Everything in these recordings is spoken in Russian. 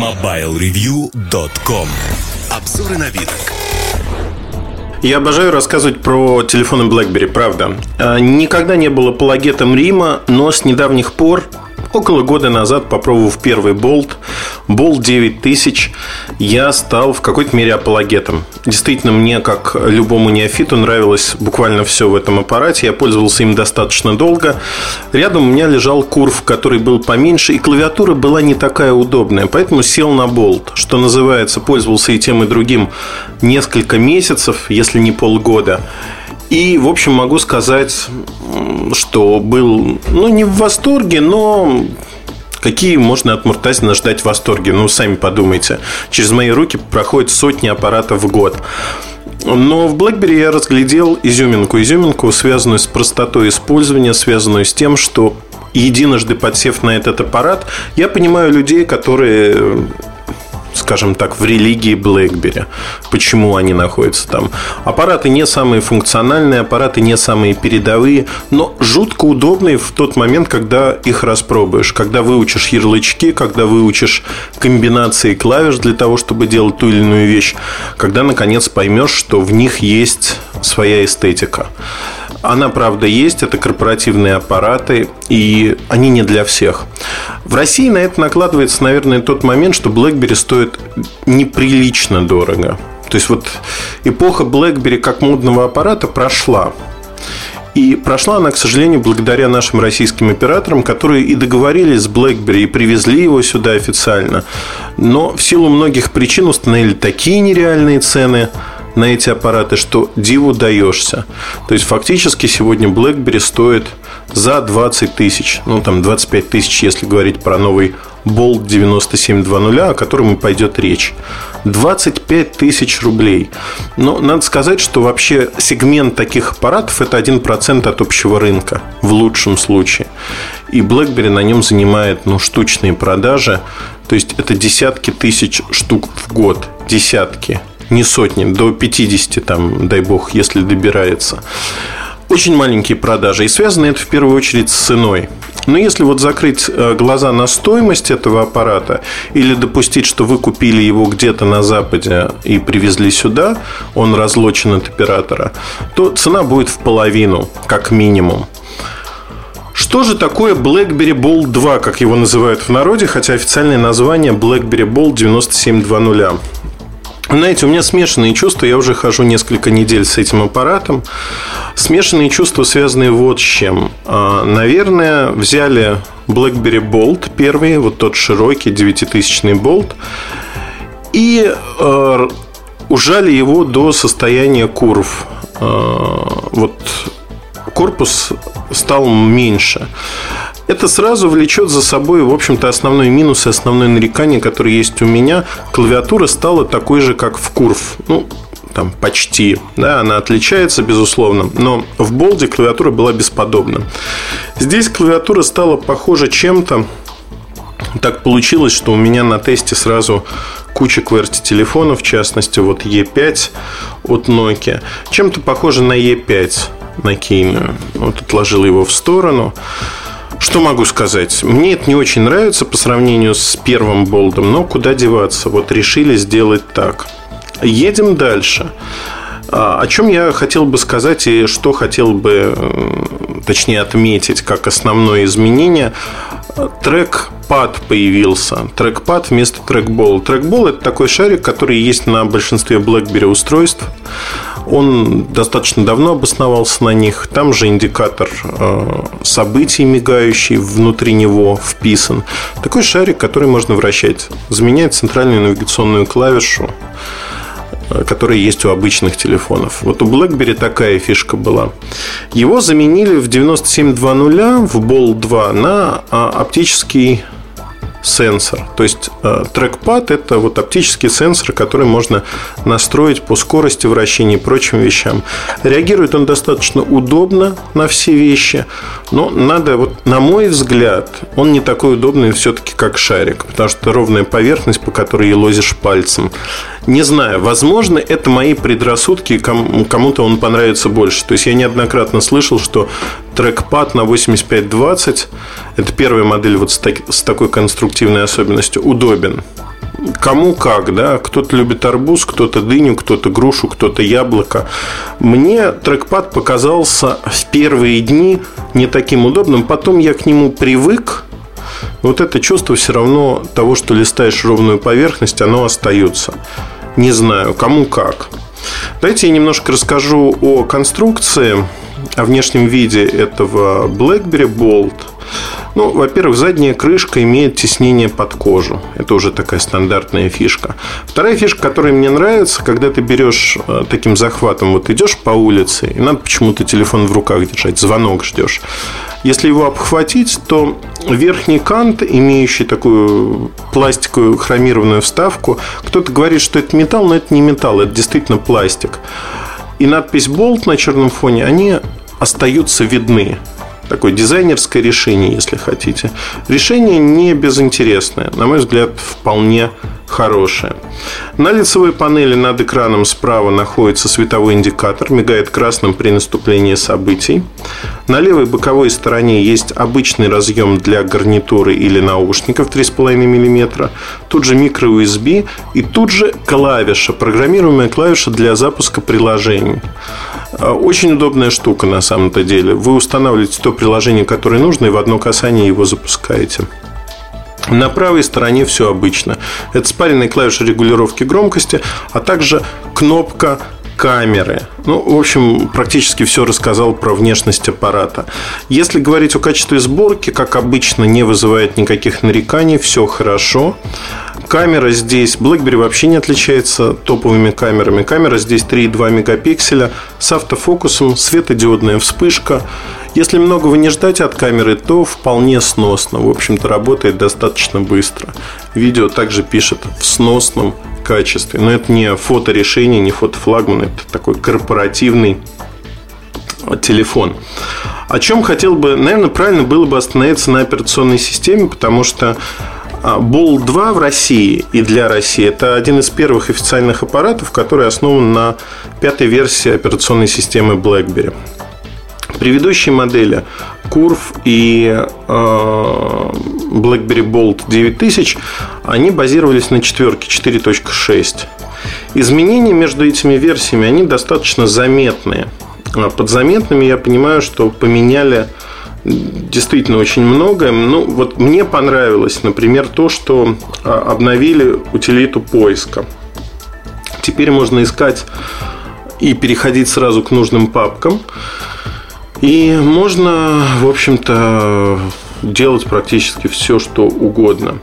MobileReview.com Обзоры вид. Я обожаю рассказывать про телефоны BlackBerry, правда. А, никогда не было палагетом Рима, но с недавних пор Около года назад, попробовав первый болт, болт 9000, я стал в какой-то мере апологетом. Действительно, мне, как любому неофиту, нравилось буквально все в этом аппарате. Я пользовался им достаточно долго. Рядом у меня лежал курв, который был поменьше, и клавиатура была не такая удобная. Поэтому сел на болт, что называется, пользовался и тем, и другим несколько месяцев, если не полгода. И, в общем, могу сказать, что был, ну, не в восторге, но Какие можно от Муртазина ждать восторги? Ну, сами подумайте. Через мои руки проходят сотни аппаратов в год. Но в BlackBerry я разглядел изюминку. Изюминку, связанную с простотой использования, связанную с тем, что единожды подсев на этот аппарат, я понимаю людей, которые скажем так, в религии BlackBerry. Почему они находятся там? Аппараты не самые функциональные, аппараты не самые передовые, но жутко удобные в тот момент, когда их распробуешь, когда выучишь ярлычки, когда выучишь комбинации клавиш для того, чтобы делать ту или иную вещь, когда наконец поймешь, что в них есть своя эстетика. Она, правда, есть, это корпоративные аппараты, и они не для всех. В России на это накладывается, наверное, тот момент, что BlackBerry стоит неприлично дорого. То есть вот эпоха BlackBerry как модного аппарата прошла. И прошла она, к сожалению, благодаря нашим российским операторам, которые и договорились с BlackBerry и привезли его сюда официально. Но в силу многих причин установили такие нереальные цены – на эти аппараты, что диву даешься. То есть, фактически сегодня BlackBerry стоит за 20 тысяч, ну, там, 25 тысяч, если говорить про новый Bolt 9720, о котором и пойдет речь. 25 тысяч рублей. Но надо сказать, что вообще сегмент таких аппаратов это 1% от общего рынка, в лучшем случае. И BlackBerry на нем занимает ну, штучные продажи. То есть это десятки тысяч штук в год. Десятки не сотни, до 50 там, дай бог, если добирается. Очень маленькие продажи. И связано это в первую очередь с ценой. Но если вот закрыть э, глаза на стоимость этого аппарата или допустить, что вы купили его где-то на Западе и привезли сюда, он разлочен от оператора, то цена будет в половину, как минимум. Что же такое BlackBerry Bold 2, как его называют в народе, хотя официальное название BlackBerry Bold 9720? Знаете, у меня смешанные чувства. Я уже хожу несколько недель с этим аппаратом. Смешанные чувства, связанные вот с чем. А, наверное, взяли BlackBerry Bolt первый, вот тот широкий 9000 болт, и э, ужали его до состояния курв. Э, вот корпус стал меньше. Это сразу влечет за собой, в общем-то, основной минус и основное нарекание, которое есть у меня. Клавиатура стала такой же, как в Курв. Ну, там почти, да, она отличается, безусловно, но в болде клавиатура была бесподобна. Здесь клавиатура стала похожа чем-то, так получилось, что у меня на тесте сразу куча QWERTY телефонов, в частности, вот E5 от Nokia. Чем-то похоже на E5 накийную. Вот отложил его в сторону. Что могу сказать? Мне это не очень нравится по сравнению с первым болдом, но куда деваться? Вот решили сделать так. Едем дальше. А, о чем я хотел бы сказать и что хотел бы, точнее, отметить как основное изменение. Трекпад появился. Трекпад вместо трекбола. Трекбол – это такой шарик, который есть на большинстве BlackBerry устройств. Он достаточно давно обосновался на них. Там же индикатор э, событий мигающий внутри него вписан. Такой шарик, который можно вращать. Заменяет центральную навигационную клавишу э, которая есть у обычных телефонов. Вот у BlackBerry такая фишка была. Его заменили в 9720 в Ball 2 на а, оптический сенсор. То есть э, трекпад – это вот оптический сенсор, который можно настроить по скорости вращения и прочим вещам. Реагирует он достаточно удобно на все вещи, но надо, вот, на мой взгляд, он не такой удобный все-таки, как шарик, потому что ровная поверхность, по которой елозишь пальцем. Не знаю, возможно, это мои предрассудки, кому-то он понравится больше. То есть я неоднократно слышал, что трекпад на 8520 это первая модель вот с, так, с такой конструктивной особенностью удобен. кому как, да, кто-то любит арбуз, кто-то дыню, кто-то грушу, кто-то яблоко. Мне трекпад показался в первые дни не таким удобным, потом я к нему привык, вот это чувство все равно того, что листаешь ровную поверхность, оно остается. Не знаю, кому как. Давайте я немножко расскажу о конструкции, о внешнем виде этого BlackBerry Bolt – ну, во-первых, задняя крышка имеет теснение под кожу. Это уже такая стандартная фишка. Вторая фишка, которая мне нравится, когда ты берешь э, таким захватом, вот идешь по улице, и надо почему-то телефон в руках держать, звонок ждешь. Если его обхватить, то верхний кант, имеющий такую пластиковую хромированную вставку, кто-то говорит, что это металл, но это не металл, это действительно пластик. И надпись Bolt на черном фоне, они остаются видны такое дизайнерское решение, если хотите. Решение не безинтересное, на мой взгляд, вполне хорошее. На лицевой панели над экраном справа находится световой индикатор, мигает красным при наступлении событий. На левой боковой стороне есть обычный разъем для гарнитуры или наушников 3,5 мм. Тут же микро-USB и тут же клавиша, программируемая клавиша для запуска приложений. А, очень удобная штука на самом-то деле. Вы устанавливаете то приложение, которое нужно, и в одно касание его запускаете. На правой стороне все обычно. Это спаренная клавиша регулировки громкости, а также кнопка камеры. Ну, в общем, практически все рассказал про внешность аппарата. Если говорить о качестве сборки, как обычно, не вызывает никаких нареканий, все хорошо. Камера здесь, BlackBerry вообще не отличается топовыми камерами. Камера здесь 3,2 мегапикселя с автофокусом, светодиодная вспышка. Если многого не ждать от камеры, то вполне сносно. В общем-то, работает достаточно быстро. Видео также пишет в сносном качестве. Но это не фоторешение, не фотофлагман, это такой корпоративный телефон. О чем хотел бы, наверное, правильно было бы остановиться на операционной системе, потому что Бол 2 в России и для России это один из первых официальных аппаратов, который основан на пятой версии операционной системы BlackBerry. Предыдущие модели Curve и э, BlackBerry Bolt 9000 они базировались на четверке 4.6. Изменения между этими версиями они достаточно заметные. А под заметными я понимаю, что поменяли действительно очень многое. Ну, вот мне понравилось, например, то, что а, обновили утилиту поиска. Теперь можно искать и переходить сразу к нужным папкам. И можно, в общем-то, делать практически все, что угодно.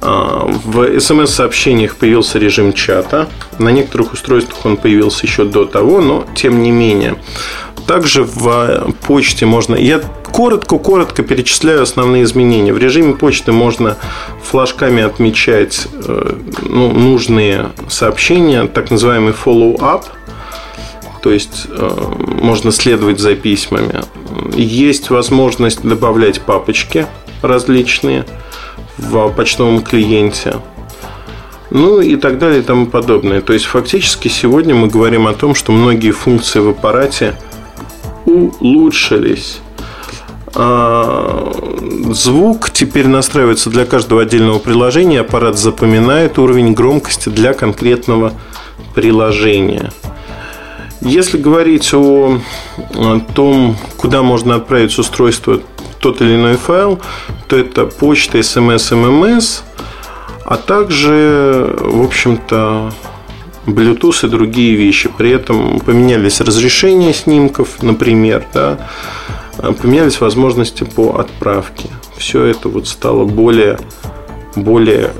А, в смс-сообщениях появился режим чата. На некоторых устройствах он появился еще до того, но тем не менее. Также в почте можно... Я коротко-коротко перечисляю основные изменения. В режиме почты можно флажками отмечать э, ну, нужные сообщения, так называемый follow-up – то есть э, можно следовать за письмами. Есть возможность добавлять папочки различные в почтовом клиенте. Ну и так далее и тому подобное. То есть фактически сегодня мы говорим о том, что многие функции в аппарате улучшились. А, звук теперь настраивается для каждого отдельного приложения. Аппарат запоминает уровень громкости для конкретного приложения. Если говорить о, том, куда можно отправить устройство тот или иной файл, то это почта, смс, ммс, а также, в общем-то, Bluetooth и другие вещи. При этом поменялись разрешения снимков, например, да, поменялись возможности по отправке. Все это вот стало более, более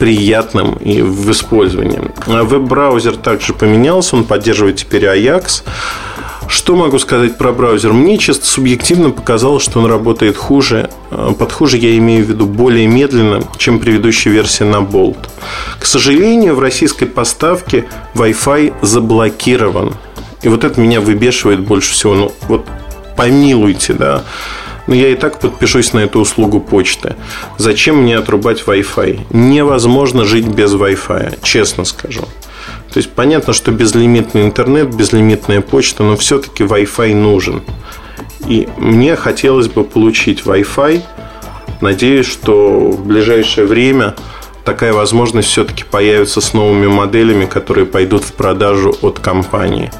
приятным и в использовании. Веб-браузер также поменялся, он поддерживает теперь Ajax. Что могу сказать про браузер? Мне чисто субъективно показалось, что он работает хуже. Под хуже я имею в виду более медленно, чем предыдущая версия на Bolt. К сожалению, в российской поставке Wi-Fi заблокирован. И вот это меня выбешивает больше всего. Ну, вот помилуйте, да но я и так подпишусь на эту услугу почты. Зачем мне отрубать Wi-Fi? Невозможно жить без Wi-Fi, честно скажу. То есть понятно, что безлимитный интернет, безлимитная почта, но все-таки Wi-Fi нужен. И мне хотелось бы получить Wi-Fi. Надеюсь, что в ближайшее время такая возможность все-таки появится с новыми моделями, которые пойдут в продажу от компании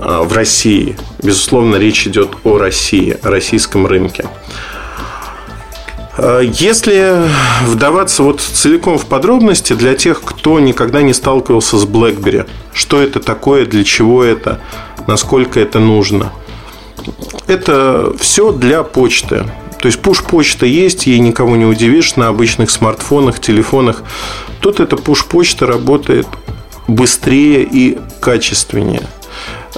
в России. Безусловно, речь идет о России, о российском рынке. А, если вдаваться вот целиком в подробности для тех, кто никогда не сталкивался с BlackBerry, что это такое, для чего это, насколько это нужно. Это все для почты. То есть пуш-почта есть, ей никого не удивишь на обычных смартфонах, телефонах. Тут эта пуш-почта работает быстрее и качественнее.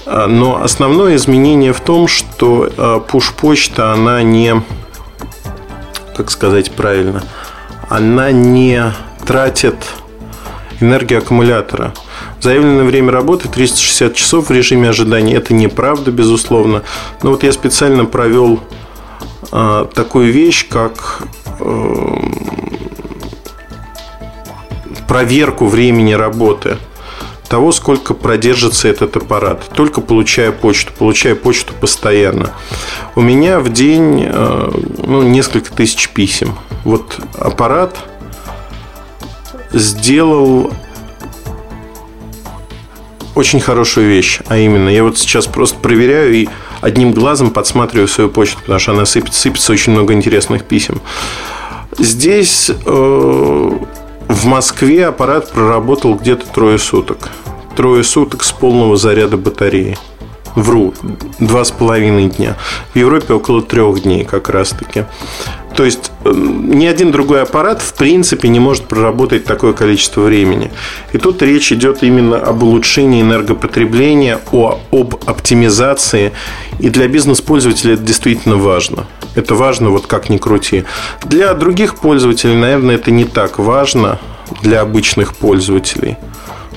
А, но основное изменение в том, что пуш-почта, она не как сказать правильно, она не тратит энергию аккумулятора. Заявленное время работы 360 часов в режиме ожидания. Это неправда, безусловно. Но вот я специально провел э, такую вещь, как э, проверку времени работы того, сколько продержится этот аппарат, только получая почту, получая почту постоянно. У меня в день э, ну, несколько тысяч писем. Вот аппарат сделал очень хорошую вещь, а именно, я вот сейчас просто проверяю и одним глазом подсматриваю свою почту, потому что она сыпется, сыпется очень много интересных писем. Здесь э, в Москве аппарат проработал где-то трое суток. Трое суток с полного заряда батареи. Вру, два с половиной дня. В Европе около трех дней как раз-таки. То есть ни один другой аппарат в принципе не может проработать такое количество времени. И тут речь идет именно об улучшении энергопотребления, о, об оптимизации. И для бизнес-пользователя это действительно важно. Это важно, вот как ни крути. Для других пользователей, наверное, это не так важно для обычных пользователей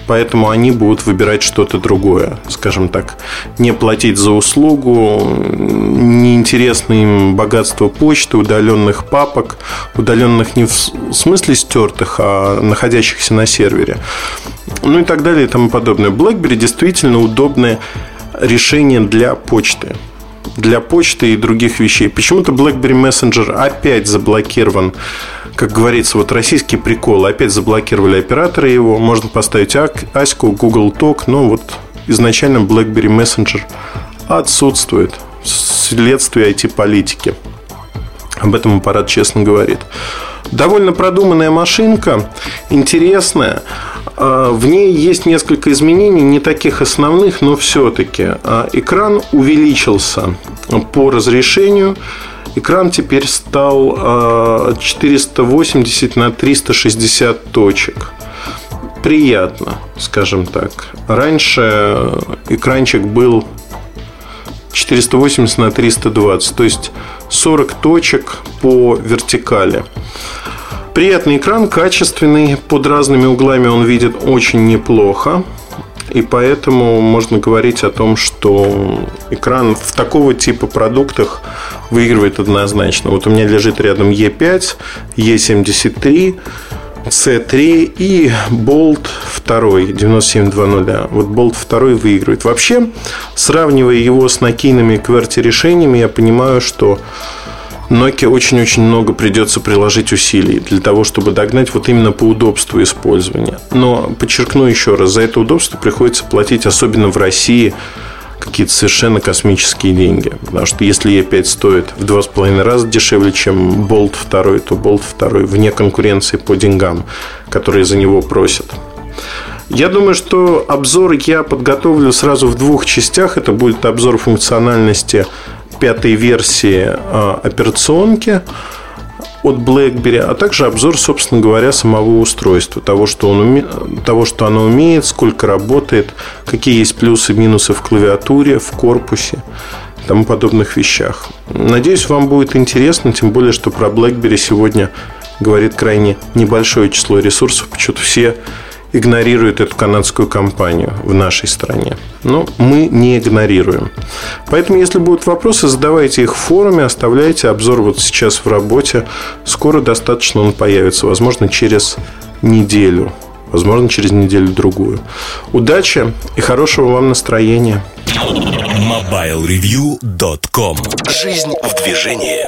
поэтому они будут выбирать что-то другое, скажем так. Не платить за услугу, неинтересно им богатство почты, удаленных папок, удаленных не в смысле стертых, а находящихся на сервере. Ну и так далее и тому подобное. BlackBerry действительно удобное решение для почты для почты и других вещей. Почему-то BlackBerry Messenger опять заблокирован как говорится, вот российский прикол. Опять заблокировали операторы его. Можно поставить Аську, Google Talk, но вот изначально BlackBerry Messenger отсутствует вследствие IT-политики. Об этом аппарат честно говорит. Довольно продуманная машинка, интересная. А, в ней есть несколько изменений, не таких основных, но все-таки. А, экран увеличился по разрешению Экран теперь стал 480 а, на 360 точек. Приятно, скажем так. Раньше экранчик был 480 на 320, то есть 40 точек по вертикали. Приятный экран, качественный, под разными углами он видит очень неплохо. И поэтому можно говорить о том, что экран в такого типа продуктах выигрывает однозначно. Вот у меня лежит рядом E5, E73, C3 и Bolt 2 9720. Вот Bolt 2 выигрывает. Вообще, сравнивая его с нокийными QWERTY решениями, я понимаю, что Nokia очень-очень много придется приложить усилий для того, чтобы догнать вот именно по удобству использования. Но подчеркну еще раз, за это удобство приходится платить, особенно в России, какие-то совершенно космические деньги. Потому что если E5 стоит в два с половиной раза дешевле, чем Bolt 2, то Bolt 2 вне конкуренции по деньгам, которые за него просят. Я думаю, что обзор я подготовлю сразу в двух частях. Это будет обзор функциональности пятой версии а, операционки от BlackBerry, а также обзор, собственно говоря, самого устройства, того, что, он уме... того, что оно умеет, сколько работает, какие есть плюсы и минусы в клавиатуре, в корпусе и тому подобных вещах. Надеюсь, вам будет интересно, тем более, что про BlackBerry сегодня говорит крайне небольшое число ресурсов, почему-то все игнорирует эту канадскую компанию в нашей стране. Но мы не игнорируем. Поэтому, если будут вопросы, задавайте их в форуме, оставляйте. Обзор вот сейчас в работе. Скоро достаточно он появится. Возможно, через неделю. Возможно, через неделю-другую. Удачи и хорошего вам настроения. MobileReview.com Жизнь в движении.